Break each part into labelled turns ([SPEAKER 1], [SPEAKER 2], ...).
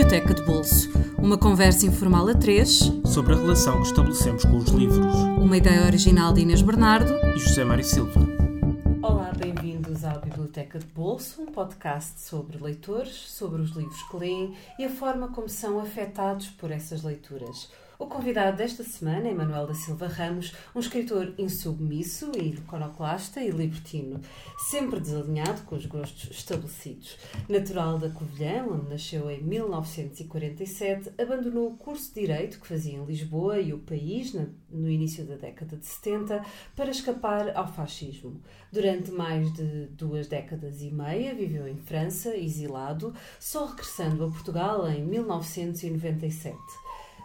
[SPEAKER 1] Biblioteca de Bolso. Uma conversa informal a três
[SPEAKER 2] sobre a relação que estabelecemos com os livros.
[SPEAKER 1] Uma ideia original de Inês Bernardo
[SPEAKER 2] e José Mário Silva.
[SPEAKER 1] Olá, bem-vindos à Biblioteca de Bolso, um podcast sobre leitores, sobre os livros que leem e a forma como são afetados por essas leituras. O convidado desta semana é Manuel da Silva Ramos, um escritor insubmisso e iconoclasta e libertino, sempre desalinhado com os gostos estabelecidos. Natural da Covilhã, onde nasceu em 1947, abandonou o curso de Direito que fazia em Lisboa e o país no início da década de 70 para escapar ao fascismo. Durante mais de duas décadas e meia viveu em França, exilado, só regressando a Portugal em 1997.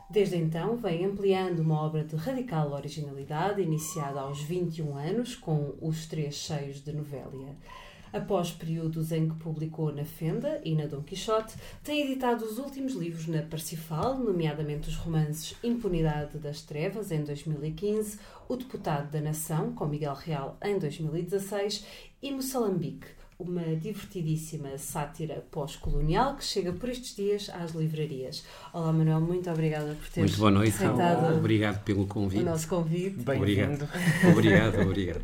[SPEAKER 1] Desde então, vem ampliando uma obra de radical originalidade, iniciada aos 21 anos, com Os Três Cheios de Novélia. Após períodos em que publicou na Fenda e na Dom Quixote, tem editado os últimos livros na Parsifal, nomeadamente os romances Impunidade das Trevas, em 2015, O Deputado da Nação, com Miguel Real, em 2016, e Moçambique, uma divertidíssima sátira pós-colonial que chega por estes dias às livrarias. Olá, Manuel, muito obrigada por teres
[SPEAKER 3] Muito boa noite,
[SPEAKER 1] aceitado
[SPEAKER 3] obrigado pelo convite.
[SPEAKER 1] o nosso convite.
[SPEAKER 2] Bem-vindo.
[SPEAKER 3] Obrigado, obrigado.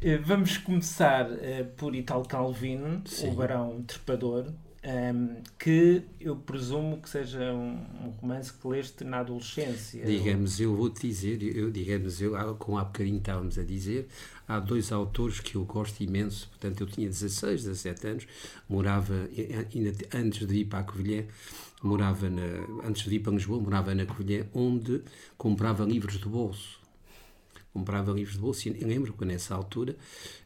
[SPEAKER 2] Eh, vamos começar uh, por Italo Calvino, Sim. o Barão Trepador, um, que eu presumo que seja um, um, romance que leste na adolescência.
[SPEAKER 3] Digamos, eu vou-te dizer, eu, digamos, eu, como há bocadinho estávamos a dizer, há dois autores que eu gosto imenso, portanto eu tinha 16, 17 anos, morava, ainda antes de ir para a Covilhã, morava na, antes de ir para Lisboa, morava na Covilhã, onde comprava livros de bolso. Comprava livros de bolso e lembro que nessa altura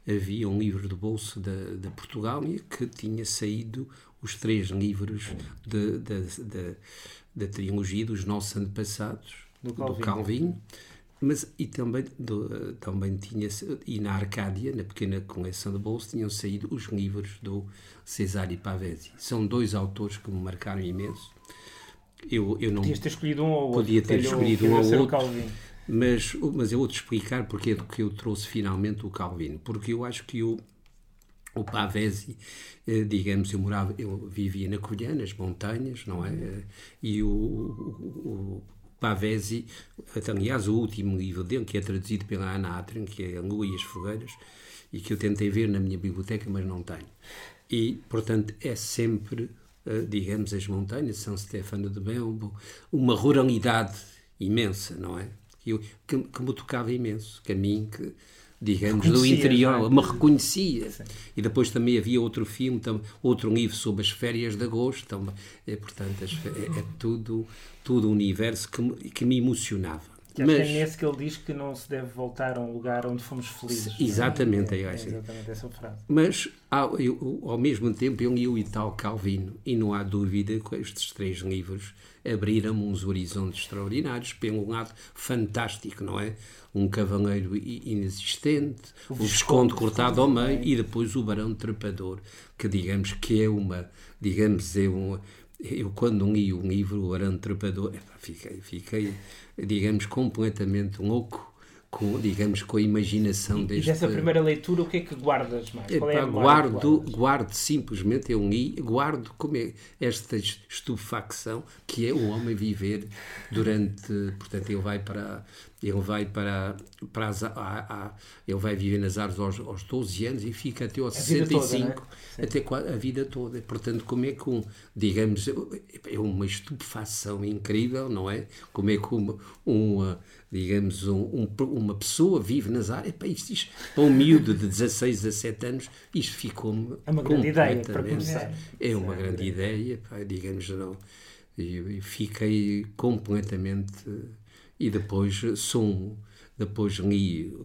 [SPEAKER 3] havia um livro de bolso da, da Portugal que tinha saído os três livros da trilogia dos nossos antepassados, do Calvin. Do Calvin mas e também, do, também tinha e na Arcádia, na pequena coleção de bolso, tinham saído os livros do Cesare Pavesi. São dois autores que me marcaram imenso.
[SPEAKER 2] Eu, eu não Podias ter escolhido um ou outro.
[SPEAKER 3] Podia ter escolhido um ou outro. Mas, mas eu vou-te explicar porque é que eu trouxe finalmente o Calvino. Porque eu acho que o, o Pavesi, eh, digamos, eu morava, eu vivia na Colhã, nas montanhas, não é? E o, o, Pavesi, aliás, o último livro dele, que é traduzido pela Ana Atrin, que é A Lua e as Fogueiras, e que eu tentei ver na minha biblioteca, mas não tenho. E, portanto, é sempre, eh, digamos, as montanhas, São Stefano de Belbo, uma ruralidade imensa, não é? Que, que, que me tocava imenso, que a mim, que, digamos, do interior, é? me reconhecia. Sim. E depois também havia outro filme, outro livro sobre as férias de agosto, também. É, portanto, é, é tudo, tudo um universo que, me, que me emocionava.
[SPEAKER 2] Que Mas, é nesse que ele diz que não se deve voltar a um lugar onde fomos felizes.
[SPEAKER 3] Exatamente,
[SPEAKER 2] é?
[SPEAKER 3] é,
[SPEAKER 2] é, exatamente essa frase.
[SPEAKER 3] Mas, ao, eu, ao mesmo tempo, eu li o Italo Calvino, e não há dúvida que estes três livros abriram uns horizontes extraordinários. Pelo lado, fantástico, não é? Um cavaleiro inexistente, o, o Visconde cortado ao meio e depois o Barão Trepador, que digamos que é uma, digamos, é eu quando li um livro, o Barão Trepador, fiquei, fiquei, digamos, completamente louco com, digamos, com a imaginação
[SPEAKER 2] e,
[SPEAKER 3] deste...
[SPEAKER 2] E dessa primeira leitura, o que é que guardas mais? É
[SPEAKER 3] guardo, guardo simplesmente, eu li, guardo como é esta estupefacção que é o homem viver durante, portanto, ele vai para ele vai para, para as, a, a, ele vai viver nas árvores aos, aos 12 anos e fica até aos a 65, toda, é? até a vida toda. Portanto, como é que um, digamos, é uma estupefação incrível, não é? Como é que uma, uma digamos, um, um, uma pessoa vive nas áreas, para isto, isto, para um miúdo de 16, 17 anos, isto ficou-me
[SPEAKER 2] É uma grande ideia, para começar.
[SPEAKER 3] É uma grande ideia, pá, digamos, não. E fiquei completamente e depois sou depois li,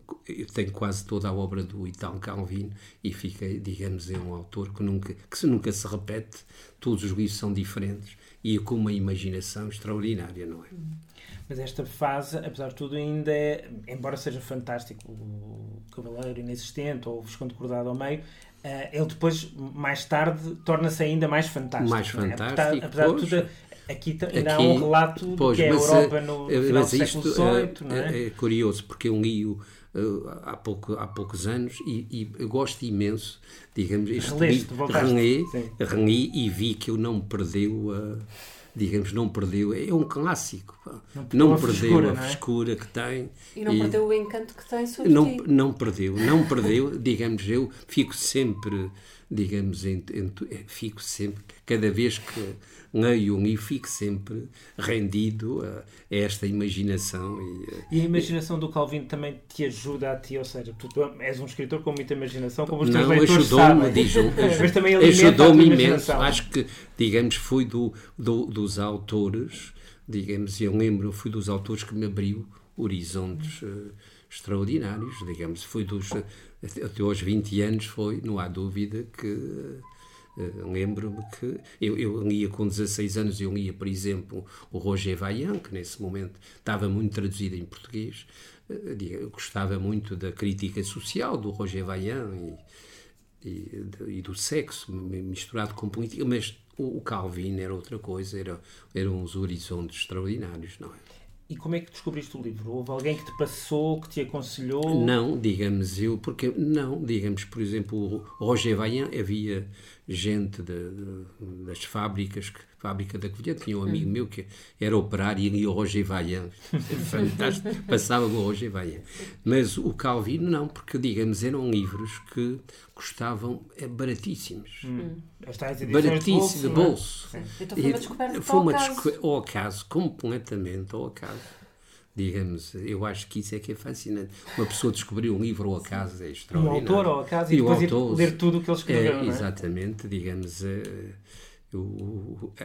[SPEAKER 3] tenho quase toda a obra do Italo Calvino e fiquei, digamos, é um autor que nunca, que nunca se repete, todos os livros são diferentes e com uma imaginação extraordinária, não é?
[SPEAKER 2] Mas esta fase, apesar de tudo, ainda é, embora seja fantástico, o Cavaleiro Inexistente ou o Visconde Cordado ao meio, uh, ele depois, mais tarde, torna-se ainda mais fantástico.
[SPEAKER 3] Mais fantástico.
[SPEAKER 2] É? Apesar, apesar de tudo, Aqui ainda aqui, há um relato pois, de que é a Europa no eh, final do século XVIII,
[SPEAKER 3] é, é, é, curioso, porque eu li o, uh, há, pouco, há poucos anos e, e eu gosto imenso, digamos, este
[SPEAKER 2] Releste,
[SPEAKER 3] reli, e vi que eu não perdeu a digamos, não perdeu, é um clássico,
[SPEAKER 2] não perdeu, não a,
[SPEAKER 3] perdeu
[SPEAKER 2] frescura,
[SPEAKER 3] a frescura que tem.
[SPEAKER 1] E não e perdeu o encanto que tem sobre
[SPEAKER 3] não,
[SPEAKER 1] ti.
[SPEAKER 3] Não perdeu, não perdeu, digamos, eu fico sempre, digamos, em, fico sempre, cada vez que leio e fico sempre rendido a, a esta imaginação.
[SPEAKER 2] E, e, a imaginação do Calvino também te ajuda a ti, ou seja, tu, tu és um escritor com muita imaginação, como os
[SPEAKER 3] teus
[SPEAKER 2] Não,
[SPEAKER 3] ajudou-me, ajudou-me ajudou imenso. Acho que, digamos, fui do, do, dos autores, digamos, eu lembro, fui dos autores que me abriu horizontes uh, extraordinários, digamos, fui dos, até aos 20 anos foi, não há dúvida que Uh, Lembro-me que eu, eu lia com 16 anos, eu lia, por exemplo, o Roger Vaillant, que nesse momento estava muito traduzido em português. Uh, eu gostava muito da crítica social do Roger Vaillant e, e, e, do sexo misturado com política, mas o Calvin era outra coisa, era, eram uns horizontes extraordinários, não é?
[SPEAKER 2] E como é que descobriste o livro? Houve alguém que te passou, que te aconselhou?
[SPEAKER 3] Não, digamos eu, porque não, digamos, por exemplo, o Roger Vaillant havia gente de, de, das fábricas, que, fábrica da Covilhã, tinha um amigo meu que era operário e lia o Roger Vaillant. Fantástico, passava o Roger Vaillant. Mas o Calvino não, porque, digamos, eram livros que custavam é, baratíssimos.
[SPEAKER 2] Hum.
[SPEAKER 3] Baratíssimos, de bolso.
[SPEAKER 1] De bolso. Então foi uma descoberta
[SPEAKER 3] foi uma
[SPEAKER 1] descoberta
[SPEAKER 3] ao acaso, completamente ao acaso digamos, eu acho que isso é que é fascinante. Uma pessoa descobrir um livro ao acaso é extraordinário.
[SPEAKER 2] Um autor ao acaso e, e depois autor, ler tudo o que ele escreveu, é,
[SPEAKER 3] é? Exatamente, digamos, é,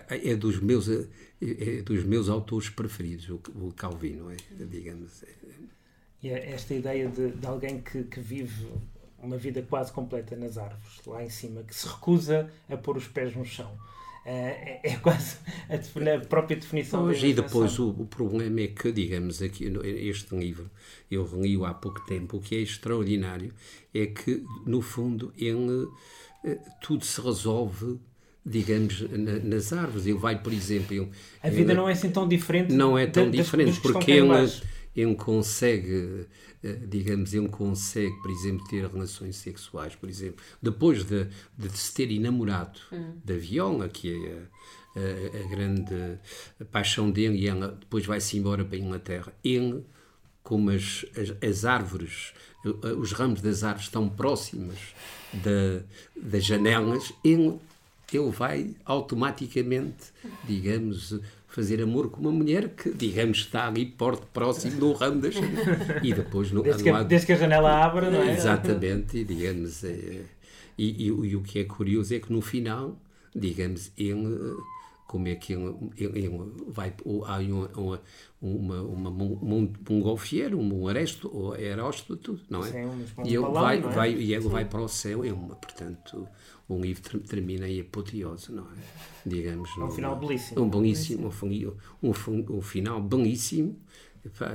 [SPEAKER 3] é, dos meus, é, é, dos meus autores preferidos, o, o Calvino, é, digamos. É.
[SPEAKER 2] E esta ideia de, de alguém que, que vive uma vida quase completa nas árvores, lá em cima, que se recusa a pôr os pés no chão é, é quase a, a, própria definição
[SPEAKER 3] Hoje, E depois o, o, problema é que, digamos, aqui este livro, eu li há pouco tempo, o que é extraordinário é que, no fundo, ele eh, tudo se resolve digamos, na, nas árvores. Ele vai, por exemplo... Ele,
[SPEAKER 2] a vida ele, não é assim tão diferente
[SPEAKER 3] Não é tão de, diferente, porque ele, ele consegue eh, digamos, ele consegue, por exemplo, ter relações sexuais, por exemplo, depois de, de se ter enamorado hum. da Viola, que é a, a, a grande paixão dele, e ela depois vai-se embora para a Inglaterra. Ele, como as, as, as, árvores, eh, os ramos das árvores estão próximos da, das janelas, ele, ele vai automaticamente, digamos, fazer amor com uma mulher que, digamos, está ali porto próximo do ramo da janela. E depois no,
[SPEAKER 2] desde, que, desde que a janela abre, não é?
[SPEAKER 3] Exatamente, e, digamos. É, e, e, e, o que é curioso é que no final, digamos, ele. Como é que ele, ele, ele vai. Há uma, uma, uma, um, um golfeiro, um aresto, ou tudo, não é?
[SPEAKER 2] Sim, um
[SPEAKER 3] e ele
[SPEAKER 2] balão,
[SPEAKER 3] vai,
[SPEAKER 2] é?
[SPEAKER 3] vai, e ele vai para o céu, é uma, portanto o livro termina em apoteose, não é? Digamos.
[SPEAKER 2] É um final belíssimo.
[SPEAKER 3] Um belíssimo, um, um, um final belíssimo.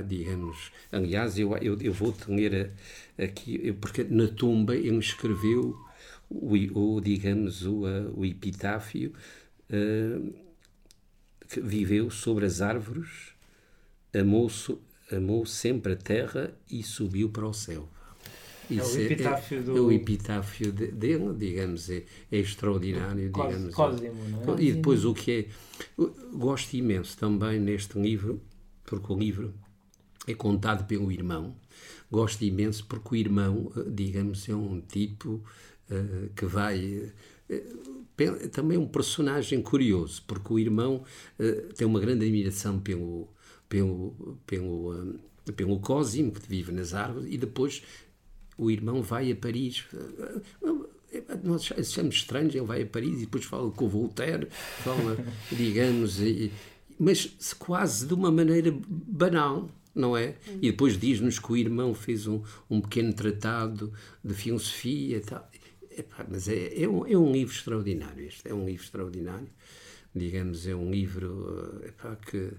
[SPEAKER 3] digamos, aliás, eu, eu, eu vou-te ler aqui, porque na tumba ele escreveu o, o digamos, o, o epitáfio uh, que viveu sobre as árvores, amou, amou sempre a terra e subiu para o céu.
[SPEAKER 2] Isso é o epitáfio, é, do...
[SPEAKER 3] é o epitáfio dele, digamos, é, é extraordinário.
[SPEAKER 2] Cos,
[SPEAKER 3] digamos,
[SPEAKER 2] Cosimo, não é?
[SPEAKER 3] E depois o que é. Gosto imenso também neste livro, porque o livro é contado pelo irmão. Gosto imenso porque o irmão, eh, digamos, é um tipo uh, que vai. Uh, também um personagem curioso, porque o irmão uh, tem uma grande admiração pelo, pelo, pelo, pelo Cosimo, que vive nas árvores, e depois o irmão vai a Paris. Nós achamos estranho, ele vai a Paris e depois fala com o Voltaire, fala, digamos, e, mas quase de uma maneira banal, não é? E depois diz-nos que o irmão fez um, um pequeno tratado de filosofia e tal. Epá, mas é, é, um, é um livro extraordinário, este é um livro extraordinário. Digamos, é um livro epá, que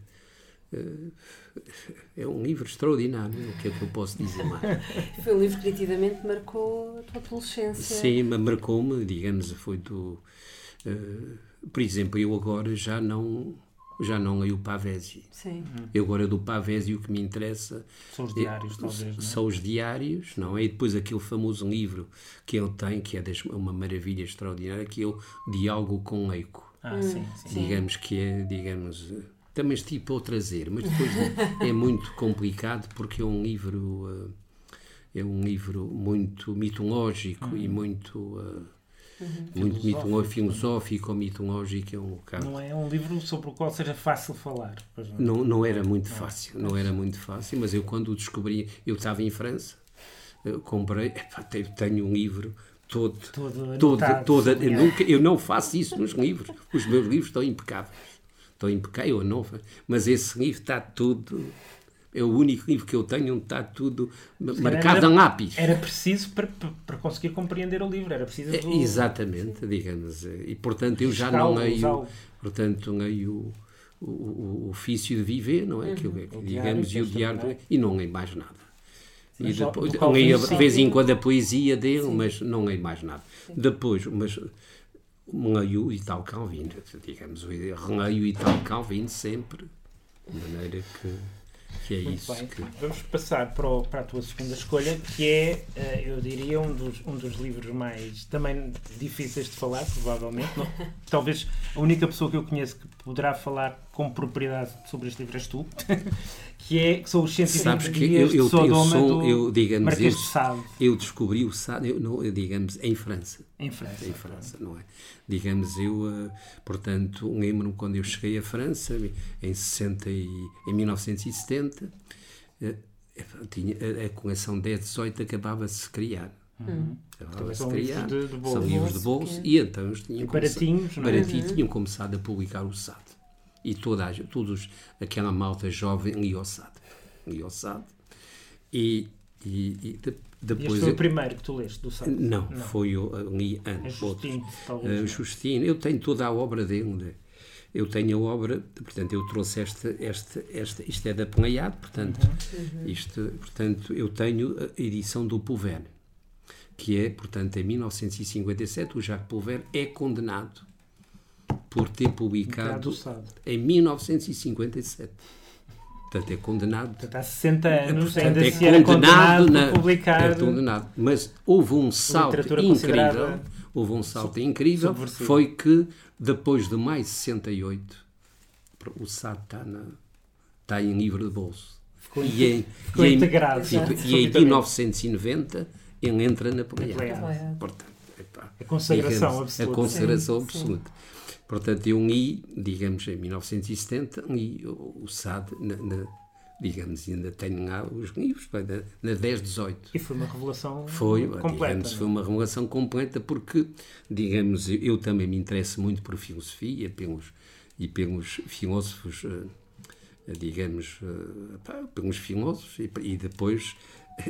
[SPEAKER 3] é um livro extraordinário, o que é que eu posso dizer mais?
[SPEAKER 1] Foi um livro que nitidamente marcou a tua adolescência.
[SPEAKER 3] Sim, marcou-me, digamos, foi do... Uh, por exemplo, eu agora já não já não leio o Pavesi.
[SPEAKER 1] Sim.
[SPEAKER 3] Eu agora do Pavesi o que me interessa
[SPEAKER 2] são os diários, é, talvez. Não é?
[SPEAKER 3] São os diários, não é? E depois aquele famoso livro que ele tem, que é uma maravilha extraordinária, que é o Diálogo com Leico.
[SPEAKER 2] Ah, hum, sim, sim.
[SPEAKER 3] Digamos que é, digamos, também tipo ao trazer, mas depois é muito complicado porque é um livro é um livro muito mitológico uhum. e muito uh, uhum. muito filosófico, filosófico ou mitológico é um bocado.
[SPEAKER 2] Não é um livro sobre o qual seja fácil falar.
[SPEAKER 3] Não. não, não era muito fácil, não era muito fácil, mas eu quando o descobri, eu estava em França, comprei, epá, tenho um livro todo, todo, todo, todo eu, nunca, eu não faço isso nos livros, os meus livros estão impecáveis, estão impecáveis, eu não, mas esse livro está tudo é o único livro que eu tenho onde está tudo marcado
[SPEAKER 2] era,
[SPEAKER 3] em lápis.
[SPEAKER 2] Era preciso para, para conseguir compreender o livro, era preciso.
[SPEAKER 3] Do... Exatamente, digamos. E portanto eu já não leio, portanto, leio o, o, o, ofício de viver, não é? Uhum. Que, que, digamos, e o diário, e não leio mais nada. E depois, leio de vez em quando a poesia dele, sim. mas não leio mais nada. Sim. Depois, mas leio e tal Calvino, digamos, releio e tal Calvino sempre, de maneira que que é Muito isso. Bem. Que...
[SPEAKER 2] Vamos passar para, o, para, a tua segunda escolha, que é, eh, eu diria, um dos, um dos livros mais também difíceis de falar, provavelmente. Não, talvez a única pessoa que eu conheço que poderá falar com propriedade sobre este livro és tu, que, é, que são os 120 Sabes que dias eu, eu, de Sodoma eu sou, eu, digamos, Marquês de Sade.
[SPEAKER 3] Eu descobri o Sade, eu, não, digamos, em França.
[SPEAKER 2] Em França.
[SPEAKER 3] Em França, não é? Digamos, eu, uh, portanto, lembro-me quando eu cheguei à França, em, 60 e, em 1970, uh, tinha, a, coleção 10-18 acabava-se de criar. Uhum. Acabava-se de criar. De, de são livros de bolso. E então eles tinham,
[SPEAKER 2] baratinhos,
[SPEAKER 3] começado, baratinho, uhum. tinham começado a publicar o Sade e toda todos, aquela malta jovem lia o Sade. Lia o Sade. E, e, e de, depois. Este
[SPEAKER 2] foi eu, o primeiro que tu leste do Sade?
[SPEAKER 3] Não, não. foi o li antes. É Justino. Uh, Justino, eu tenho toda a obra dele. Né? Eu tenho a obra, portanto, eu trouxe esta, esta, esta isto é da Plenaiade, portanto, uhum. isto, portanto, eu tenho a edição do Pouver, que é, portanto, em 1957, o Jacques Pouver é condenado por ter publicado em 1957. Portanto, é condenado.
[SPEAKER 2] Portanto, há 60 anos portanto, ainda é se era condenado, na, publicar.
[SPEAKER 3] É condenado. Mas houve um salto incrível. Houve um salto incrível. Foi que, depois de mais de 68, o SAD está, na, está em livro de bolso.
[SPEAKER 2] Ficou, e em, ficou e integrado.
[SPEAKER 3] e em 1990 ele entra na Pleiade. Portanto,
[SPEAKER 2] epá, a consagração digamos, absoluta.
[SPEAKER 3] A consagração sim, absoluta. Sim. Portanto, eu li, digamos, em 1970, li o, o SAD, na, na, digamos, ainda tenho lá os livros, na, na 10, 18.
[SPEAKER 2] E foi uma revelação
[SPEAKER 3] foi,
[SPEAKER 2] completa.
[SPEAKER 3] Digamos, foi uma revelação completa porque, digamos, eu também me interesso muito por filosofia pelos, e pelos filósofos, eh, digamos, eh, pelos filósofos e depois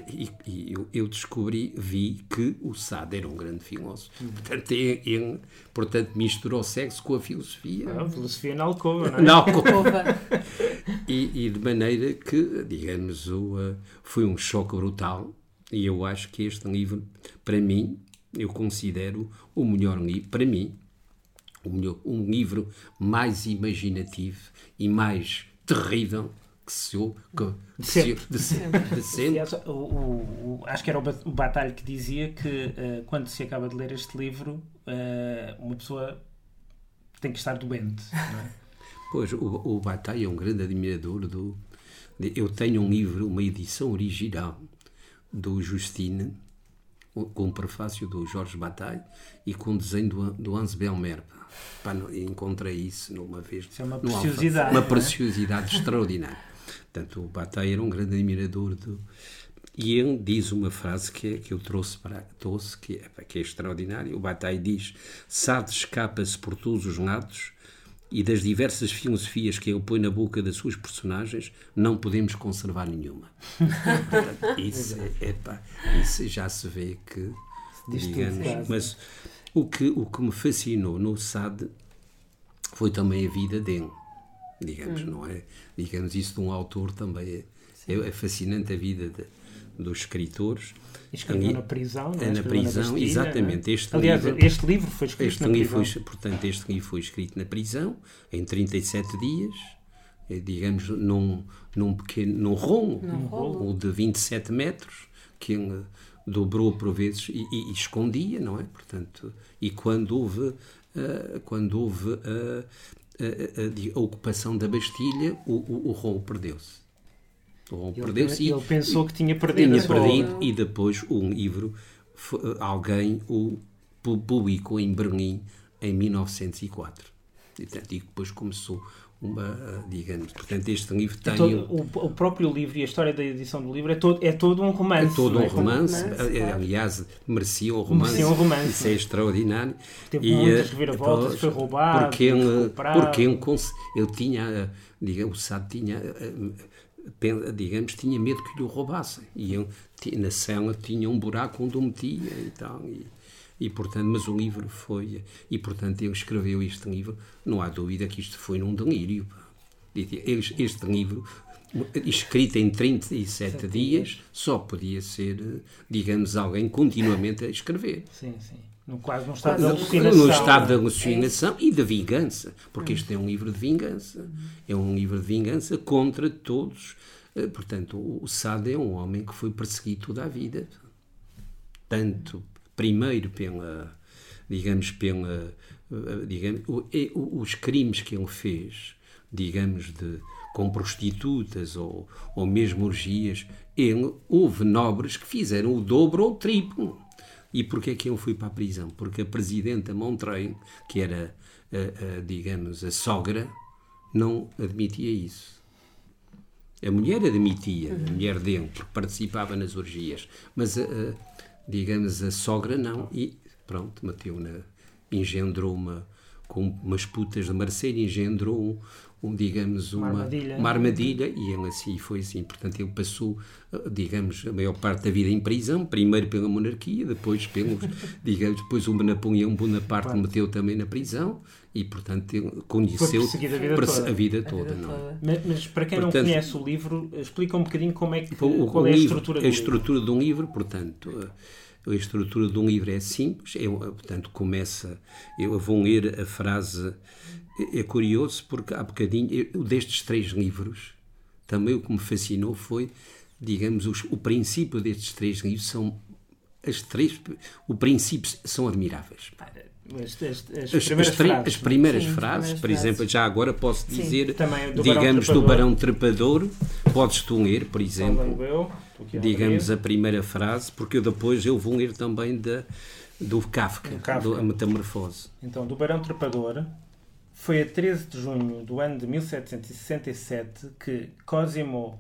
[SPEAKER 3] e, e eu, eu, descobri, vi que o Sade era um grande filósofo. Uhum. Portanto, ele, ele, portanto, misturou sexo com a filosofia.
[SPEAKER 2] a filosofia na alcova, não é?
[SPEAKER 3] Na alcova. e, e, de maneira que, digamos, o, uh, foi um choque brutal. E eu acho que este livro, para mim, eu considero o melhor livro, para mim, o melhor, um livro mais imaginativo e mais terrível que se que,
[SPEAKER 2] de sempre. De sempre. De sempre. o, o, o, acho que era o Batalho que dizia que uh, quando se acaba de ler este livro, uh, uma pessoa tem que estar doente. É?
[SPEAKER 3] Pois, o, o Bataille é um grande admirador do. De, eu tenho um livro, uma edição original do Justine, com o prefácio do Jorge Bataille e com o desenho do, do Hans Belmer. Pá, encontrei isso numa vez.
[SPEAKER 2] Isso é uma preciosidade.
[SPEAKER 3] Uma é? preciosidade extraordinária. Portanto, o Bataille era um grande admirador do. E ele diz uma frase que, é, que eu trouxe para trouxe, que é, que é extraordinária. O Bataille diz: Sade escapa-se por todos os lados e das diversas filosofias que ele põe na boca das suas personagens, não podemos conservar nenhuma. Portanto, isso, é, pá, isso já se vê que. Digamos, mas o que, o que me fascinou no Sade foi também a vida dele digamos, hum. não é? Digamos, isso de um autor também é, é, é fascinante a vida de, dos escritores.
[SPEAKER 2] escreveu na prisão, não
[SPEAKER 3] é? Na prisão,
[SPEAKER 2] na
[SPEAKER 3] exatamente.
[SPEAKER 2] É?
[SPEAKER 3] Este
[SPEAKER 2] Aliás,
[SPEAKER 3] livro,
[SPEAKER 2] este livro foi escrito
[SPEAKER 3] este
[SPEAKER 2] na prisão.
[SPEAKER 3] Foi, portanto, este livro foi escrito na prisão, em 37 dias, eh, digamos, num, num pequeno num rolo,
[SPEAKER 1] num rolo.
[SPEAKER 3] de 27 metros, que ele dobrou por vezes e, e, e escondia, não é? Portanto, e quando houve, uh, quando houve uh, a, a, a, ocupação da Bastilha, o, o, o rolo perdeu-se. O perdeu-se
[SPEAKER 2] ele pensou que tinha perdido,
[SPEAKER 3] tinha perdido e depois um livro, alguém o publicou em Berlim em 1904. E, portanto, e depois começou uma, digamos, portanto este livro tem... É
[SPEAKER 2] todo, o, o, próprio livro e a história da edição do livro é todo, é todo um romance.
[SPEAKER 3] É todo um
[SPEAKER 2] é?
[SPEAKER 3] romance, romance aliás, merecia um romance.
[SPEAKER 2] Merecia um romance.
[SPEAKER 3] Isso é extraordinário.
[SPEAKER 2] Teve e, muitas reviravoltas, foi roubado,
[SPEAKER 3] porque ele, porque ele, ele tinha, digamos, o Sade tinha, digamos, tinha medo que lhe o roubassem. E ele, na cela tinha um buraco onde o metia e tal. E, portanto, mas o livro foi e portanto ele escreveu este livro. Não há dúvida que isto foi num delírio. Este livro escrito em 37 dias, dias, só podia ser, digamos, alguém continuamente a escrever.
[SPEAKER 2] Sim, sim. No, quase num estado de alucinação.
[SPEAKER 3] No estado de alucinação é. e de vingança, porque este é um livro de vingança. É um livro de vingança contra todos. Portanto, o Sade é um homem que foi perseguido toda a vida. Tanto primeiro pela, digamos, pela, digamos, os crimes que ele fez, digamos, de, com prostitutas ou, ou mesmo orgias, ele, houve nobres que fizeram o dobro ou o triplo. E porquê é que ele foi para a prisão? Porque a presidenta Montreuil, que era, a, a, digamos, a sogra, não admitia isso. A mulher admitia, a mulher dele, porque participava nas orgias, mas a, digamos, a sogra não. E pronto, meteu-na, engendrou uma, com umas putas de Marselha, engendrou um, um, digamos, uma,
[SPEAKER 2] uma, armadilha.
[SPEAKER 3] uma armadilha e ele assim foi assim. Portanto, ele passou, digamos, a maior parte da vida em prisão, primeiro pela monarquia, depois pelos, digamos, depois o Napoleão Bonaparte claro. meteu também na prisão e, portanto, ele conheceu
[SPEAKER 2] a vida toda.
[SPEAKER 3] A vida toda,
[SPEAKER 1] a vida
[SPEAKER 3] não.
[SPEAKER 1] toda.
[SPEAKER 2] Mas, mas, para quem
[SPEAKER 3] portanto,
[SPEAKER 2] não conhece o livro, explica um bocadinho como é que,
[SPEAKER 3] o,
[SPEAKER 2] qual
[SPEAKER 3] o
[SPEAKER 2] é a
[SPEAKER 3] livro,
[SPEAKER 2] estrutura do
[SPEAKER 3] A
[SPEAKER 2] livro.
[SPEAKER 3] estrutura de um livro, portanto a estrutura de um livro é simples, é, portanto, começa, eu vou ler a frase, é, é curioso porque há bocadinho, eu, destes três livros, também o que me fascinou foi, digamos, os, o princípio destes três livros são, as três, o princípio são admiráveis.
[SPEAKER 2] As, as, as, as, primeiras frases,
[SPEAKER 3] as primeiras
[SPEAKER 1] Sim,
[SPEAKER 3] frases
[SPEAKER 1] primeiras
[SPEAKER 3] por exemplo,
[SPEAKER 1] frases.
[SPEAKER 3] já agora posso
[SPEAKER 1] Sim.
[SPEAKER 3] dizer,
[SPEAKER 2] do
[SPEAKER 3] digamos,
[SPEAKER 2] Barão
[SPEAKER 3] do Barão Trepador, podes tu ler, por exemplo,
[SPEAKER 2] eu,
[SPEAKER 3] digamos, a primeira frase, porque eu depois eu vou ler também da, do Kafka,
[SPEAKER 2] do Kafka.
[SPEAKER 3] Do, a Metamorfose.
[SPEAKER 2] Então, do Barão Trepador, foi a 13 de junho do ano de 1767 que Cosimo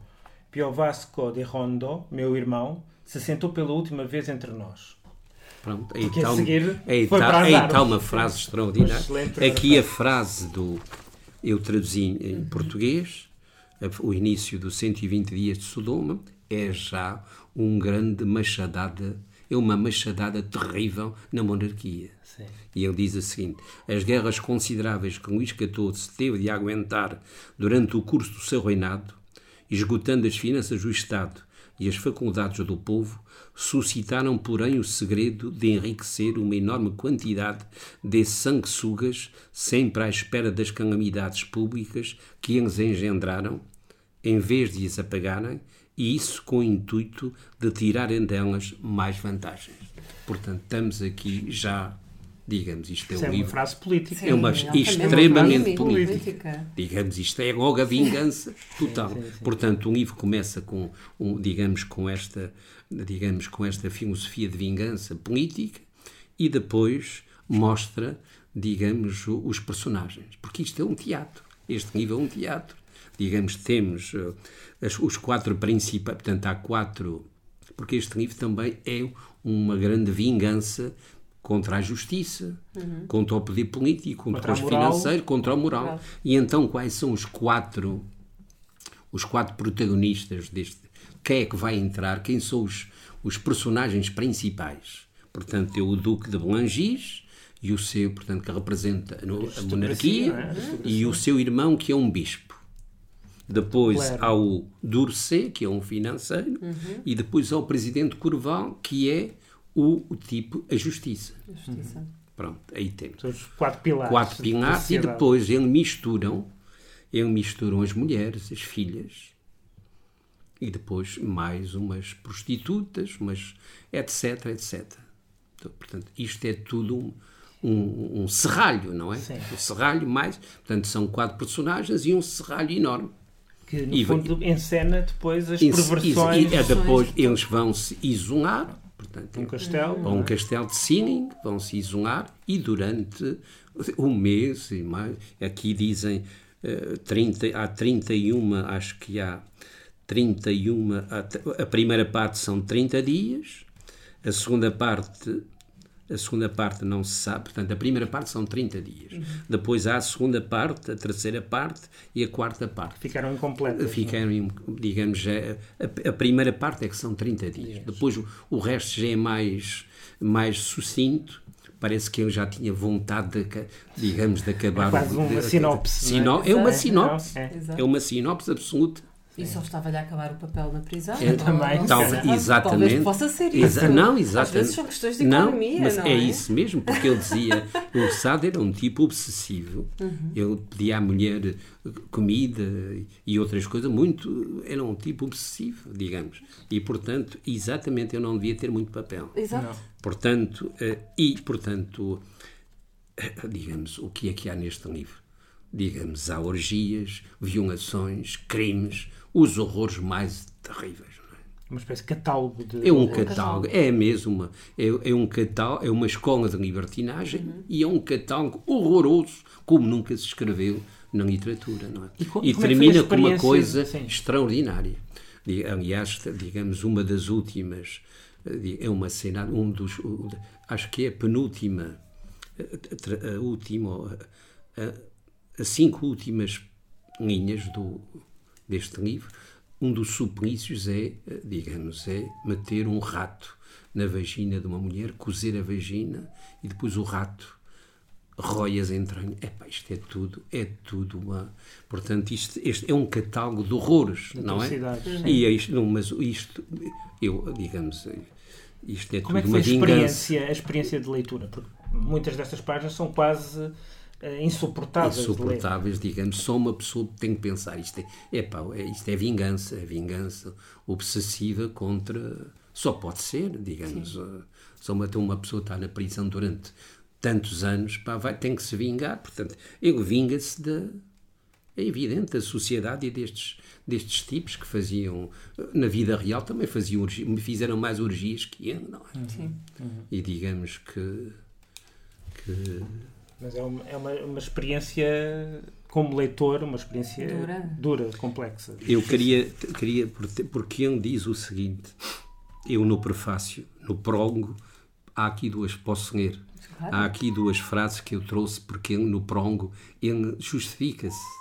[SPEAKER 2] Piovasco de Rondo, meu irmão, se sentou pela última vez entre nós.
[SPEAKER 3] Pronto, aí
[SPEAKER 2] Porque
[SPEAKER 3] está,
[SPEAKER 2] a seguir
[SPEAKER 3] aí
[SPEAKER 2] foi as
[SPEAKER 3] aí está uma frase extraordinária. Aqui a frase do. Eu traduzi em português, o início dos 120 dias de Sodoma, é já um grande machadada, é uma machadada terrível na monarquia.
[SPEAKER 2] Sim.
[SPEAKER 3] E ele diz o seguinte: as guerras consideráveis que Luís XIV teve de aguentar durante o curso do seu reinado, esgotando as finanças do Estado e as faculdades do povo, suscitaram, porém, o segredo de enriquecer uma enorme quantidade de sanguessugas, sempre à espera das calamidades públicas que eles engendraram, em vez de as apagarem, e isso com o intuito de tirarem delas mais vantagens. Portanto, estamos aqui já, digamos, isto é
[SPEAKER 2] Isso
[SPEAKER 3] um
[SPEAKER 2] é uma
[SPEAKER 3] livro.
[SPEAKER 2] frase política.
[SPEAKER 3] É uma
[SPEAKER 1] Sim,
[SPEAKER 3] extremamente
[SPEAKER 1] é uma frase
[SPEAKER 3] política. Digamos, isto é logo a vingança total.
[SPEAKER 2] sim, sim.
[SPEAKER 3] Portanto, o livro começa com, um, digamos, com esta, digamos, com esta filosofia de vingança política e depois mostra, digamos, o- os personagens. Porque isto é um teatro. Este livro é um teatro. Digamos, temos eh, as- os quatro principais, portanto, há quatro, porque este livro também é uma grande vingança contra a justiça, contra o poder político, contra,
[SPEAKER 2] Contra a
[SPEAKER 3] os
[SPEAKER 2] moral.
[SPEAKER 3] financeiros, contra a moral. E então quais são os quatro os quatro protagonistas deste quem é que vai entrar, quem são os, os personagens principais. Portanto, é o Duque de Belangis e o seu, portanto, que representa no- a monarquia,
[SPEAKER 2] é?
[SPEAKER 3] e o seu irmão, que é um bispo. depois claro. há o Durcé, que é um financeiro, uhum. e depois há o presidente Curval, que é o, o tipo a justiça. A justiça. Uhum. Pronto, aí temos.
[SPEAKER 2] Os quatro pilares.
[SPEAKER 3] Quatro pilares e depois eles misturam, eles misturam as mulheres, as filhas, e depois mais umas prostitutas, umas etc, etc. Então, portanto, isto é tudo um, um, um serralho, não é? Sim. Um serralho mais, portanto, são quatro personagens e um serralho enorme
[SPEAKER 2] que no e, fundo encena depois as perversões.
[SPEAKER 3] E, e, depois eles vão se isolar, portanto,
[SPEAKER 2] um castelo,
[SPEAKER 3] para um castelo de Sinning, vão se isolar e durante um mês e mais, aqui dizem uh, 30, há 31, acho que há 31, a primeira parte são 30 dias, a segunda parte a segunda parte não se sabe, portanto, a primeira parte são 30 dias. Uhum. Depois há a segunda parte, a terceira parte e a quarta parte.
[SPEAKER 2] Ficaram incompletas. É?
[SPEAKER 3] Ficaram, digamos, a, a, primeira parte é que são 30 dias. Depois o, o resto já é mais, mais sucinto parece que eu já tinha vontade de, digamos, de acabar. É
[SPEAKER 2] quase uma
[SPEAKER 3] de,
[SPEAKER 2] sinopse.
[SPEAKER 3] De, é? é? uma sinopse. É. é uma sinopse absoluta
[SPEAKER 1] e só estava-lhe a acabar o papel na prisão.
[SPEAKER 3] Eu também. Então, exatamente. Talvez
[SPEAKER 1] possa ser isso.
[SPEAKER 3] Exa não, exatamente. Às
[SPEAKER 1] vezes são questões de não, economia,
[SPEAKER 3] mas
[SPEAKER 1] não
[SPEAKER 3] é? é? isso mesmo, porque ele dizia, o Sade era um tipo obsessivo. Uhum. Ele pedia à mulher comida e outras coisas, muito, era um tipo obsessivo, digamos. E, portanto, exatamente, eu não devia ter muito papel.
[SPEAKER 1] Exato. Não.
[SPEAKER 3] Portanto, eh, e, portanto, eh, digamos, o que é que há neste livro? Digamos, há orgias, violações, crimes, os horrores mais terríveis.
[SPEAKER 2] É? Uma espécie de catálogo de.
[SPEAKER 3] É um catálogo, é mesmo uma, é, é um catálogo, é uma escola de libertinagem uhum. e é um catálogo horroroso, como nunca se escreveu na literatura, não é? E, e é termina com uma coisa Sim. extraordinária. Aliás, digamos, uma das últimas, eh, é uma cena, um dos, acho que é a penúltima, a última, as cinco últimas linhas do, deste livro, um dos suplícios é, digamos, é meter um rato na vagina de uma mulher, cozer a vagina e depois o rato rói as entranhas. Epá, isto é tudo, é tudo uma... Portanto, isto, este é um catálogo de horrores, não é? E é isto, não, mas isto, eu, digamos, isto é
[SPEAKER 2] Como
[SPEAKER 3] tudo
[SPEAKER 2] é que foi uma a experiência, a experiência de leitura? Porque muitas destas páginas são quase insuportáveis.
[SPEAKER 3] Insuportáveis, digamos. Só uma pessoa tem que pensar. Isto é, epá, é, isto é vingança, é vingança obsessiva contra. Só pode ser, digamos. Uh, só uma, uma pessoa está na prisão durante tantos anos, pá, vai, tem que se vingar. Portanto, ele vinga-se da. É evidente, da sociedade e destes, destes tipos que faziam, na vida real também faziam fizeram mais orgias que ele, não é? Sim. E digamos que, que
[SPEAKER 2] mas é uma, é uma, uma experiência, como leitor, uma experiência dura, dura complexa.
[SPEAKER 3] Eu queria, queria, porque ele diz o seguinte: eu no prefácio, no prólogo, há aqui duas, posso ler, claro. há aqui duas frases que eu trouxe, porque ele, no prólogo ele justifica-se.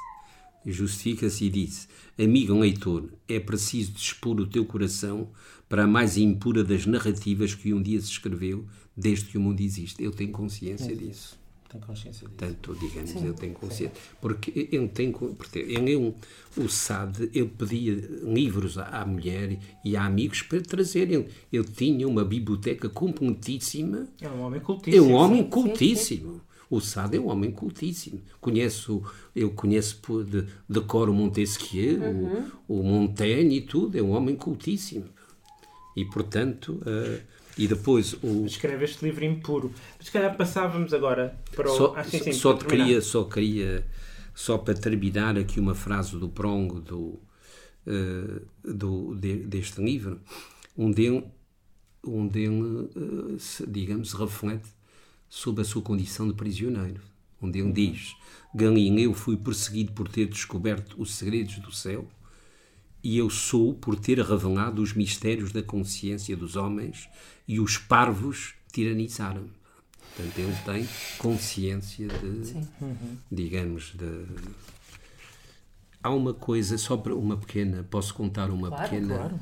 [SPEAKER 3] Justifica-se e diz: Amigo leitor, é preciso dispor o teu coração para a mais impura das narrativas que um dia se escreveu desde que o mundo existe. Eu tenho consciência é disso.
[SPEAKER 2] Tem consciência disso.
[SPEAKER 3] Tanto, digamos, sim, ele tem consciência. Sim. Porque ele tem. Porque ele o SAD, ele pedia livros à, mulher e a amigos para trazer. Ele, tinha uma biblioteca completíssima.
[SPEAKER 2] É um homem cultíssimo.
[SPEAKER 3] É um homem cultíssimo. Sim, o Sade é um homem cultíssimo. Conheço, eu conheço de, de cor o Montesquieu, uhum. o, o Montaigne e tudo. É um homem cultíssimo. E, portanto. Uh, e depois o.
[SPEAKER 2] Escreve este livro impuro. Se calhar passávamos agora para o.
[SPEAKER 3] Só, ah, sim, sim, só, queria, só queria, só para terminar aqui uma frase do Prongo do, uh, do, de, deste livro, onde ele, onde ele uh, se, digamos, reflete sobre a sua condição de prisioneiro. Onde ele uhum. diz: Galileu fui perseguido por ter descoberto os segredos do céu e eu sou por ter revelado os mistérios da consciência dos homens e os parvos tiranizaram. Portanto, ele tem consciência de, uhum. digamos, de. Há uma coisa, só para uma pequena, posso contar uma claro, pequena, claro.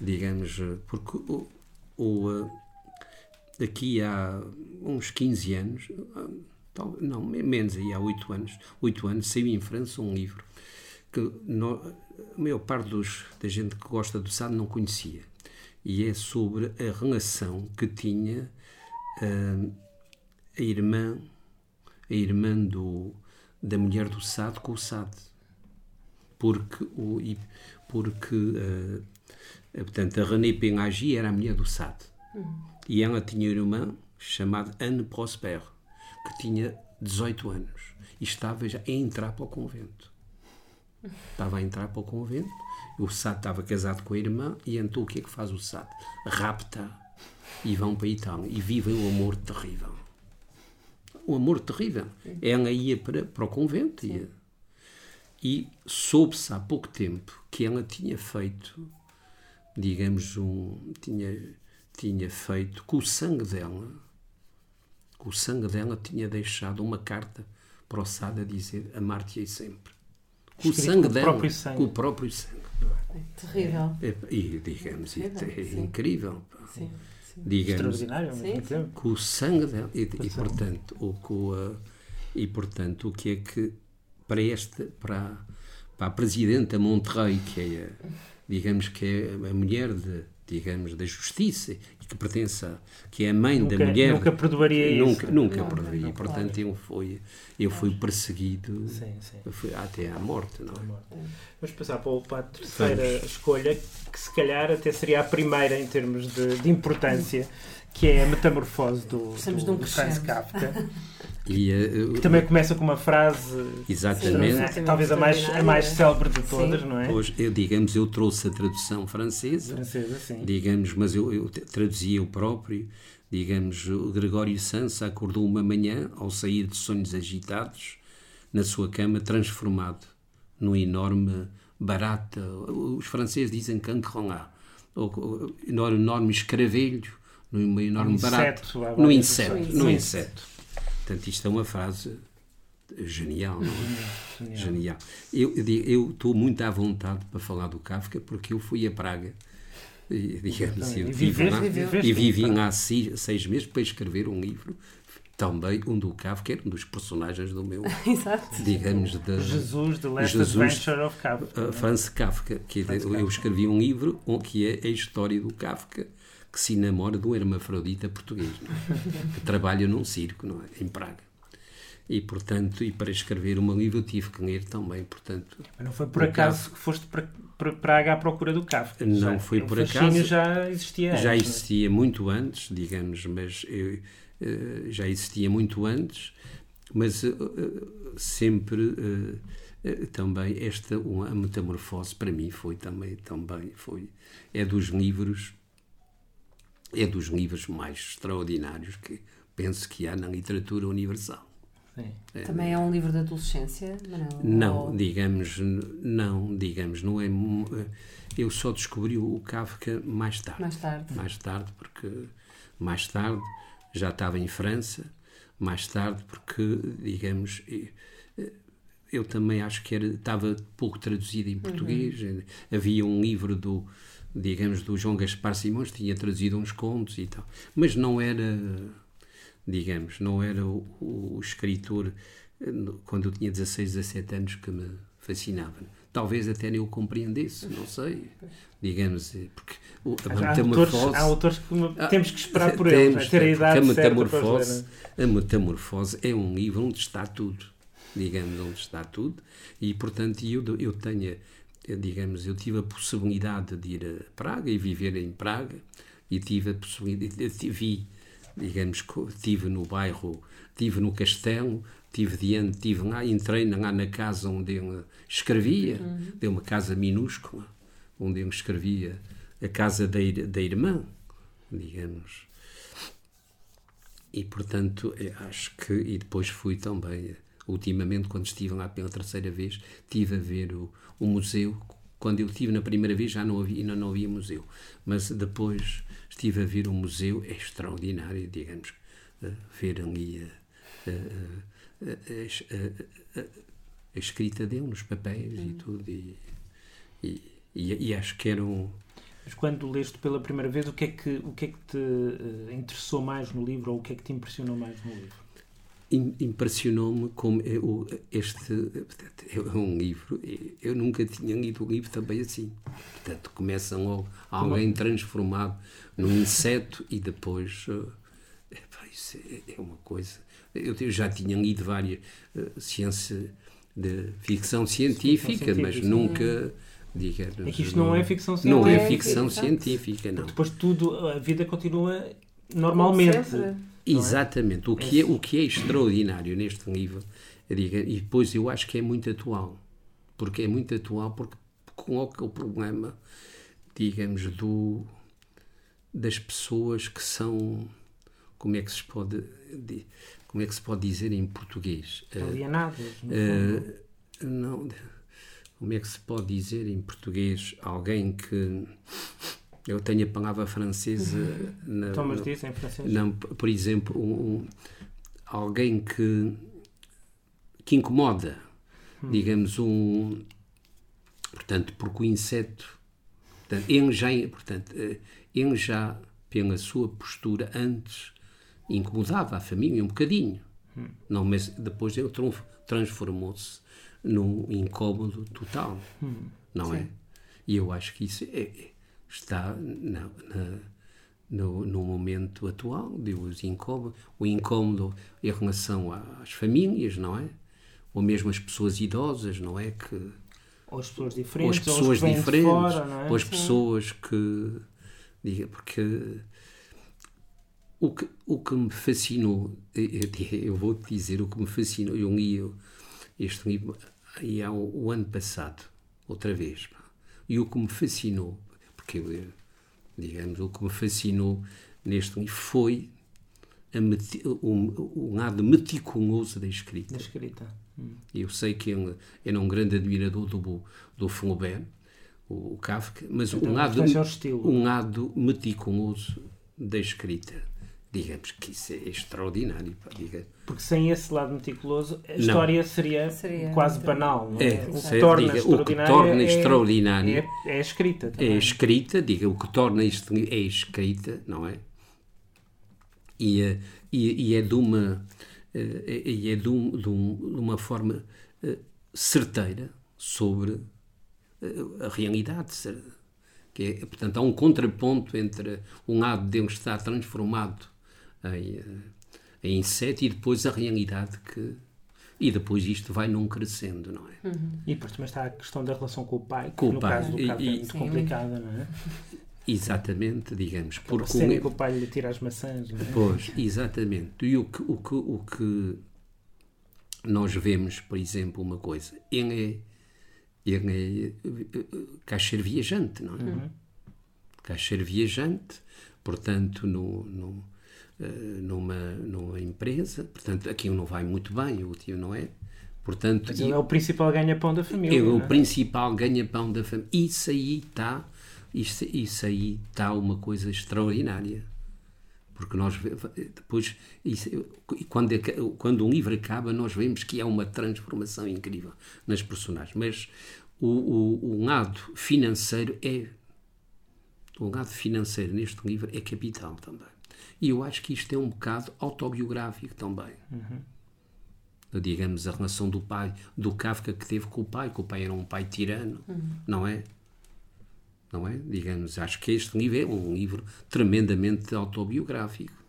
[SPEAKER 3] digamos, porque o, o, aqui há uns 15 anos, não, menos aí, há 8 anos, 8 anos, saiu em França um livro que no, a maior parte dos, da gente que gosta do Sade não conhecia. E é sobre a relação que tinha uh, a irmã, a irmã do, da mulher do Sade com o Sade. Porque, o, porque uh, portanto, a René Penagi era a mulher do Sade. Uhum. E ela tinha uma irmã chamada Anne Prosper, que tinha 18 anos e estava já a entrar para o convento. Estava a entrar para o convento, o Sade estava casado com a irmã, e então o que é que faz o Sade? Rapta e vão para a Itália e vivem um amor terrível. Um amor terrível. Ela ia para, para o convento e, e soube-se há pouco tempo que ela tinha feito, digamos, um. tinha, tinha feito com o sangue dela, com o sangue dela tinha deixado uma carta para o Sade a dizer amar-te-ei sempre. Com o sangue dela, o sangue. com o próprio sangue.
[SPEAKER 1] É terrível.
[SPEAKER 3] É, e, digamos, é, é incrível. Sim, sim. Digamos,
[SPEAKER 2] Extraordinário, sim.
[SPEAKER 3] Com o sangue dela. E, e, portanto, o, com a, e, portanto, o que é que para esta, para, para a Presidenta Monterrey, que é, digamos, que é a mulher de, digamos, da justiça e que pertence que é a mãe
[SPEAKER 2] nunca,
[SPEAKER 3] da mulher.
[SPEAKER 2] Nunca perdoaria
[SPEAKER 3] nunca,
[SPEAKER 2] isso.
[SPEAKER 3] Nunca não, perdoaria. Não, Portanto, claro. eu fui, eu fui perseguido
[SPEAKER 2] sim, sim.
[SPEAKER 3] Fui até à morte. Não é?
[SPEAKER 2] Vamos passar para, para a terceira Vamos. escolha, que se calhar até seria a primeira em termos de, de importância, que é a metamorfose do, do, do Franz Kafka.
[SPEAKER 3] E, uh,
[SPEAKER 2] que também começa com uma frase
[SPEAKER 3] exatamente
[SPEAKER 2] sim, talvez a mais, a mais célebre de todas, sim. não é?
[SPEAKER 3] Hoje, eu, digamos, eu trouxe a tradução francesa,
[SPEAKER 2] francesa sim.
[SPEAKER 3] digamos, mas eu, eu traduzia o próprio. Digamos, o Gregório Sansa acordou uma manhã ao sair de sonhos agitados na sua cama, transformado num enorme barata. Os franceses dizem cancroná, ou enorme escravelho, num enorme
[SPEAKER 2] um
[SPEAKER 3] barato, no inseto, no inseto. Portanto, isto é uma frase genial, não é? Genial. genial. Eu, eu estou muito à vontade para falar do Kafka porque eu fui a Praga e, digamos, eu
[SPEAKER 2] e, viver,
[SPEAKER 3] lá,
[SPEAKER 2] e
[SPEAKER 3] vivi lá seis, seis meses para escrever um livro também um do Kafka um dos personagens do meu
[SPEAKER 1] Exato.
[SPEAKER 3] digamos de
[SPEAKER 2] Jesus The Last Jesus, Adventure of Kafka.
[SPEAKER 3] uh, Franz Kafka. Que Franz eu, eu escrevi um livro que é a história do Kafka que se namora de um hermafrodita português, é? que trabalha num circo, é? em Praga. E, portanto, e para escrever uma livro eu tive que ler também, portanto...
[SPEAKER 2] Mas não foi por acaso que foste para, para Praga à procura do Kafka?
[SPEAKER 3] Não já, foi por acaso.
[SPEAKER 2] já existia antes,
[SPEAKER 3] Já
[SPEAKER 2] é?
[SPEAKER 3] existia muito antes, digamos, mas eu, uh, já existia muito antes, mas uh, sempre... Uh, também esta uma, a metamorfose para mim foi também também foi é dos livros é dos livros mais extraordinários que penso que há na literatura universal.
[SPEAKER 1] É, Também é um livro de adolescência?
[SPEAKER 3] Não, não ou... digamos, não, digamos, não é. Eu só descobri o Kafka mais tarde.
[SPEAKER 1] Mais tarde.
[SPEAKER 3] Mais tarde, porque mais tarde já estava em França, mais tarde, porque, digamos, eu também acho que era, estava pouco traduzido em português. Uhum. Havia um livro do digamos, do João Gaspar Simões, tinha trazido uns contos e tal. Mas não era, digamos, não era o, o escritor, quando eu tinha 16, 17 anos, que me fascinava. Talvez até nem eu compreendesse, não sei. Digamos, é, porque
[SPEAKER 2] a metamorfose. Há autores, que temos que esperar por eles, ter a idade a
[SPEAKER 3] metamorfose, a metamorfose é um livro onde está tudo. Digamos, onde está tudo. E, portanto, eu, eu tenho digamos, eu tive a possibilidade de ir a Praga e viver em Praga e tive a possibilidade, vi, digamos, tive no bairro, tive no castelo, tive diante, tive lá, entrei lá na casa onde eu escrevia, uhum. de uma casa minúscula, onde eu escrevia a casa da, da irmã, digamos. E, portanto, acho que, e depois fui também ultimamente, quando estive lá pela terceira vez, tive a ver o, o museu. Quando eu estive na primeira vez já não havia, ainda não havia museu, mas depois estive a ver o museu, é extraordinário, digamos, ver ali a, a, a, a escrita dele nos papéis hum. e tudo, e, e, e, e, acho que era um...
[SPEAKER 2] Mas quando leste pela primeira vez, o que é que, o que, é que te uh, interessou mais no livro ou o que é que te impressionou mais no livro?
[SPEAKER 3] Impressionou-me como este é um livro eu nunca tinha lido um livro também assim. Portanto começam logo alguém transformado num inseto e depois isso é, é uma coisa. Eu já tinha lido várias uh, ciência de ficção científica, ficção mas nunca digamos,
[SPEAKER 2] é que isto não, não é ficção científica
[SPEAKER 3] não é ficção científica não.
[SPEAKER 2] Depois tudo a vida continua normalmente
[SPEAKER 3] é? Exatamente. O que, é, o que é extraordinário neste livro, diga, e depois eu acho que é muito atual. Porque é muito atual, porque coloca o problema, digamos, do, das pessoas que são. Como é que se pode. Como é que se pode dizer em português?
[SPEAKER 2] Eh, Alienadas.
[SPEAKER 3] Uh, não. Como é que se pode dizer em português alguém que eu tenho a palavra francesa.
[SPEAKER 2] Na, Thomas diz em francês?
[SPEAKER 3] Não, por exemplo, um, um, alguém que, que incomoda, hum. digamos, um. Portanto, porque o inseto. Portanto, ele já, portanto, eh, ele já, pela sua postura antes, incomodava a família um bocadinho. Hum. Não, mas depois ele transformou-se num incómodo total. Hum. Não é? Sim. é? E eu acho que isso é, é está na, na, no, no, momento atual de os incômodo, o incômodo em relação às famílias, não é? Ou mesmo as pessoas idosas, não é? Que,
[SPEAKER 2] ou as pessoas diferentes,
[SPEAKER 3] ou as pessoas ou diferentes, fora, é? ou as pessoas que. Diga, porque o que, o que me fascinou, eu, eu vou-te dizer o que me fascinou, eu li este livro aí há o, o ano passado, outra vez, e o que me fascinou porque, digamos, o que me fascinou neste livro foi o, um, lado meticuloso da escrita.
[SPEAKER 2] Da escrita.
[SPEAKER 3] Hum. Eu sei que ele era um grande admirador do, do Flaubert, o, o Kafka, mas então, um lado, um lado meticuloso da escrita digamos que isso é extraordinário. Diga.
[SPEAKER 2] Porque sem esse lado meticuloso, a história seria, seria, quase banal. Não é?
[SPEAKER 3] é o, que torna diga, o que torna é, extraordinário
[SPEAKER 2] é, é, a escrita. Também.
[SPEAKER 3] É escrita, diga, o que torna isto é escrita, não é? E, eh, e, e é de uma, eh, e é de, um, de, um, de uma forma eh, certeira sobre a realidade. Que é, portanto, há um contraponto entre um lado de ele estar transformado em, em inseto e depois a realidade que. E depois isto vai num crescendo, não é?
[SPEAKER 2] Uhum. E depois também está a questão da relação com o pai, que com no pai. caso do é muito sim. complicada, não é?
[SPEAKER 3] Exatamente, digamos.
[SPEAKER 2] Aquela porque cena um... que o pai lhe tira as maçãs, não é?
[SPEAKER 3] Pois, exatamente. E o que, o que, o que nós vemos, por exemplo, uma coisa, ele é, ele é caixeiro viajante, não é? Uhum. Caixeiro viajante, portanto, no, no numa, numa empresa, portanto, aquilo não vai muito bem, o tio não é. Portanto,
[SPEAKER 2] Mas ele é o principal ganha-pão da família.
[SPEAKER 3] Ele é o é? principal ganha-pão da família. Isso aí está, isso, isso aí está uma coisa extraordinária. Porque nós depois, isso, quando, quando um livro acaba, nós vemos que há uma transformação incrível nas personagens. Mas o, o, o lado financeiro é. O lado financeiro neste livro é capital também. E eu acho que isto é um bocado autobiográfico também. Uhum. Digamos, a relação do pai, do Kafka que teve com o pai, que o pai era um pai tirano, uhum. não é? Não é? Digamos, acho que este livro é um livro tremendamente autobiográfico.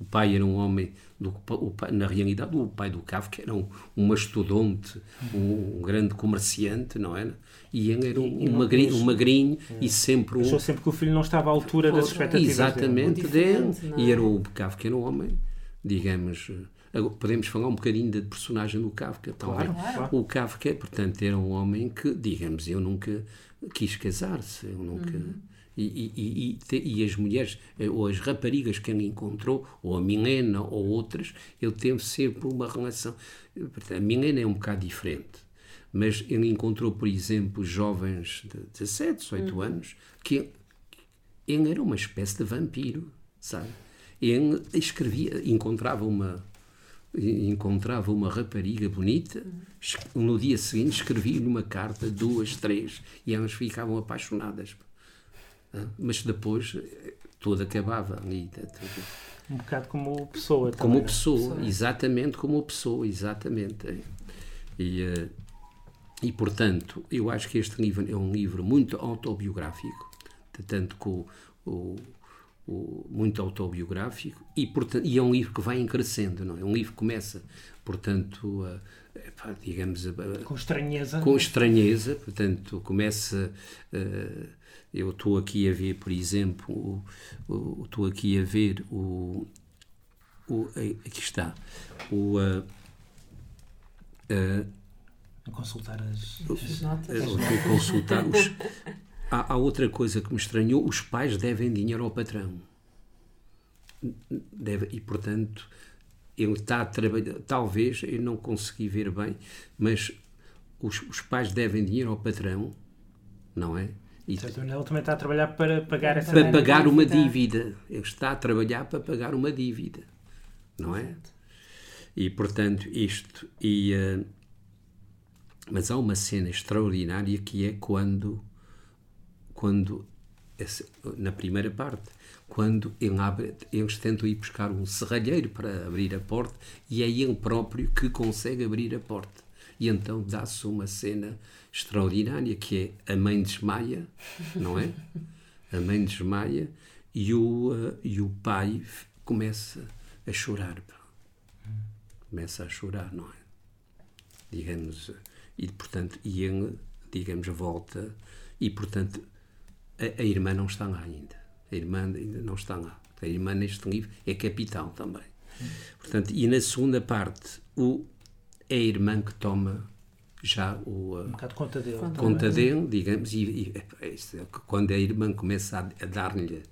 [SPEAKER 3] O pai era um homem, do, o pai, na realidade, o pai do Kafka era um, um mastodonte, um, um grande comerciante, não é? E ele era um, um, magrinho, um magrinho é. e sempre um.
[SPEAKER 2] Achou sempre que o filho não estava à altura das expectativas.
[SPEAKER 3] Exatamente, dele. É? E era o Kafka, era um homem, digamos. Podemos falar um bocadinho da personagem do Kafka também. Claro, claro. O Kafka, portanto, era um homem que, digamos, eu nunca quis casar-se, eu nunca. Uhum e, e, e, e, as mulheres, eh, ou as raparigas que ele encontrou, ou a Milena, ou outras, ele teve sempre uma relação. A Milena é um bocado diferente, mas ele encontrou, por exemplo, jovens de 17, 18 uhum. anos, que ele era uma espécie de vampiro, sabe? Ele escrevia, encontrava uma, encontrava uma rapariga bonita, no dia seguinte escrevia-lhe uma carta, duas, três, e elas ficavam apaixonadas. Mas depois tudo acabava ali. Tudo.
[SPEAKER 2] Um bocado como pessoa
[SPEAKER 3] também. Como pessoa, pessoa, exatamente como pessoa, exatamente. E, uh, e, portanto, eu acho que este livro é um livro muito autobiográfico, tanto que o, o, muito autobiográfico, e, portanto, e é um livro que vai crescendo, não é? Um livro que começa, portanto, a, digamos... A,
[SPEAKER 2] com estranheza.
[SPEAKER 3] Com estranheza, portanto, começa... Uh, eu estou aqui a ver, por exemplo, estou aqui a ver o, o aqui está o uh,
[SPEAKER 2] uh, consultar as, as notas.
[SPEAKER 3] consultar os, há, há, outra coisa que me estranhou: os pais devem dinheiro ao patrão. Deve, e, portanto, ele está a trabalhar. Talvez, eu não consegui ver bem, mas os, os pais devem dinheiro ao patrão, não é?
[SPEAKER 2] E, certo, ele também está a trabalhar para pagar essa
[SPEAKER 3] Para pagar uma dívida. Ele está a trabalhar para pagar uma dívida, não é? E, portanto, isto. E, uh, mas há uma cena extraordinária que é quando, quando na primeira parte, quando ele abre, eles tentam ir buscar um serralheiro para abrir a porta e é ele próprio que consegue abrir a porta. E então dá-se uma cena extraordinária que é a mãe desmaia, não é? A mãe desmaia e o, uh, e o pai começa a chorar. Começa a chorar, não é? Digamos, e portanto, e ele, digamos, volta e portanto a, a, irmã não está lá ainda. A irmã ainda não está lá. A irmã neste livro é capital também. Portanto, e na segunda parte, o, é a irmã que toma já o,
[SPEAKER 2] uh, um bocado conta dele,
[SPEAKER 3] conta dele digamos, e, e é, quando a irmã começa a, a dar-lhe,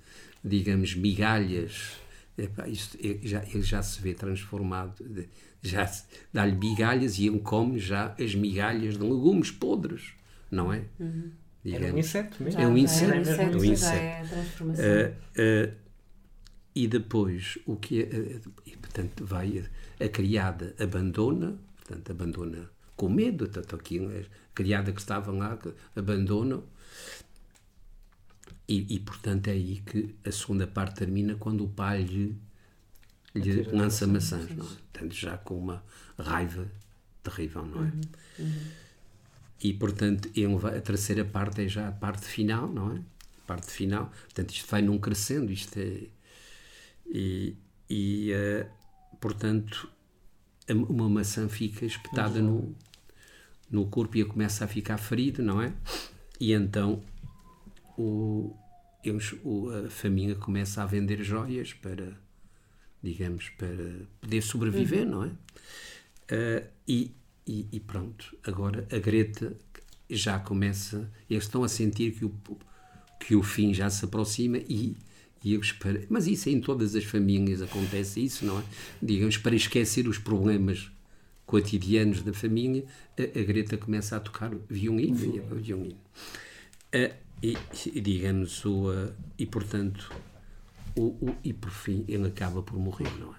[SPEAKER 3] digamos, migalhas, epá, isto, ele, já, ele já se vê transformado, já dá-lhe migalhas e ele come já as migalhas de legumes podres, não é?
[SPEAKER 2] Uhum. Digamos, é um inseto mesmo.
[SPEAKER 3] É um inseto. É um inseto. É um inseto. É uh, uh, e depois, o que é, uh, e, portanto, vai a, a criada abandona, portanto, abandona com medo, tanto aqui a criada que estava lá abandonam. E, e, portanto é aí que a segunda parte termina quando o pai lhe, lhe lança maçãs, não é? Portanto, já com uma raiva terrível, não é? Uhum, uhum. E portanto a terceira parte é já a parte final, não é? A parte final, portanto isto vai num crescendo, isto é. E, e uh, portanto uma maçã fica espetada no, no corpo e começa a ficar ferido, não é? E então o, eles, o, a família começa a vender joias para, digamos, para poder sobreviver, uhum. não é? Uh, e, e, e, pronto, agora a Greta já começa, eles estão a sentir que o, que o fim já se aproxima e, eles para, mas isso em todas as famílias acontece isso, não é? Digamos, para esquecer os problemas cotidianos da família, a, a Greta começa a tocar violino, uhum. violino. Uh, e, e, digamos, o, uh, e portanto, o, o, e por fim ele acaba por morrer, não é?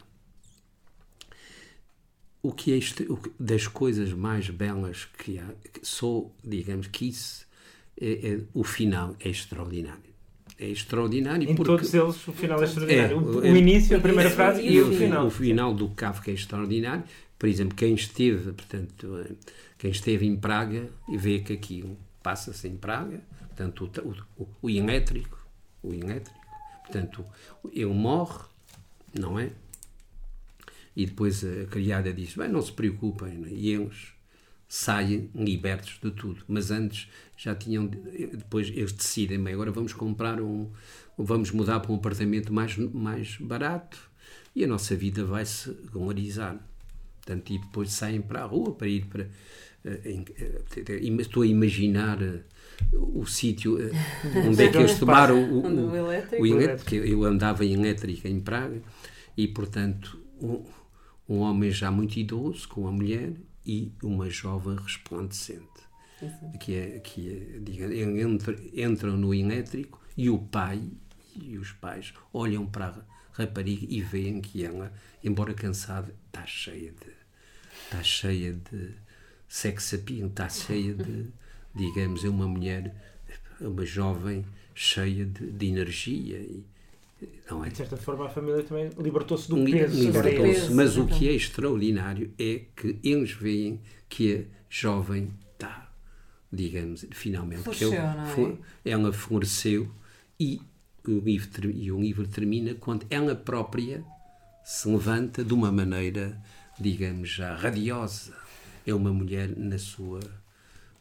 [SPEAKER 3] O que é este, o, das coisas mais belas que há, só, digamos, que isso, é, é, o final é extraordinário é extraordinário.
[SPEAKER 2] Em porque... todos eles o final é extraordinário. É, o, o, início, a primeira frase e, o, final.
[SPEAKER 3] O final do Kafka é extraordinário. Por exemplo, quem esteve, portanto, quem esteve em Praga e vê que aquilo passa-se em Praga, portanto, o, o, o elétrico, o elétrico, portanto, ele morre, não é? E depois a criada diz, bem, não se preocupem, é? e eles saem libertos de tudo. Mas antes já tinham, depois eles decidem, bem, agora vamos comprar um, vamos mudar para um apartamento mais, mais barato e a nossa vida vai se regularizar. Portanto, e depois saem para a rua para ir para. Eh, eh, estou a imaginar eh, o sítio onde é que eles tomaram o, o, o, elétrico. o elétrico. Eu andava em elétrica em Praga e, portanto, um, um homem já muito idoso com a mulher e uma jovem resplandecente. Que é, que é, diga, entra, entram no elétrico e o pai e os pais olham para a rapariga e veem que ela, embora cansada, está cheia de está cheia de sex appeal, está cheia de, digamos, é uma mulher, uma jovem cheia de, de energia e,
[SPEAKER 2] é? De certa forma, a família também libertou-se do peso. Libertou-se,
[SPEAKER 3] mas o que é extraordinário é que eles veem que a jovem está, digamos, finalmente,
[SPEAKER 1] Floresceu, que
[SPEAKER 3] ele, é? ela floresceu e o, livro, e o livro termina quando ela própria se levanta de uma maneira, digamos, já radiosa. É uma mulher na sua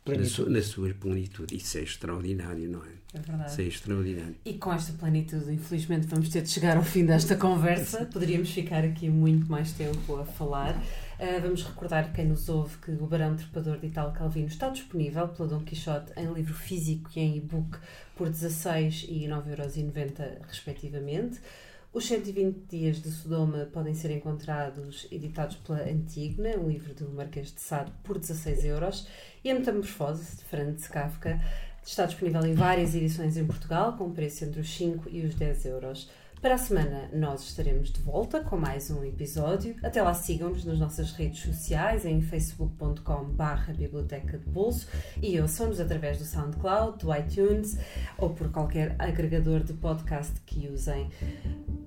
[SPEAKER 3] na sua, na sua, plenitude. Isso é extraordinário, não é?
[SPEAKER 1] É verdade.
[SPEAKER 3] Isso é extraordinário.
[SPEAKER 1] E com esta plenitude, infelizmente, vamos ter de chegar ao fim desta conversa. Poderíamos ficar aqui muito mais tempo a falar. Uh, vamos recordar quem nos ouve que o Barão Trepador de Italo Calvino está disponível pela Dom Quixote em livro físico e em e-book por 16 e 9,90€ respectivamente. Os 120 Dias de Sodoma podem ser encontrados editados pela Antigna, um livro do Marquês de Sade, por 16 euros. E a Metamorfose, de Franz Kafka, está disponível em várias edições em Portugal, com preço entre os 5 e os 10 euros. Para a semana nós estaremos de volta com mais um episódio. Até lá sigam-nos nas nossas redes sociais em facebook.com biblioteca de bolso e ouçam-nos através do SoundCloud, do iTunes ou por qualquer agregador de podcast que usem.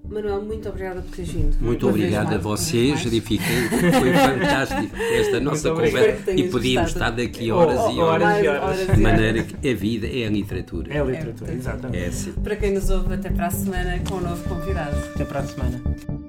[SPEAKER 1] Manuel, muito obrigada por teres vindo.
[SPEAKER 3] Muito obrigada a vocês, edifiquei. Foi fantástico esta nossa conversa e podíamos estar daqui horas oh, oh, e horas. horas, e horas. De maneira que a vida é a literatura.
[SPEAKER 2] É a literatura, é, exatamente. É
[SPEAKER 3] assim.
[SPEAKER 1] Para quem nos ouve, até para a semana com um novo
[SPEAKER 2] Até para a semana.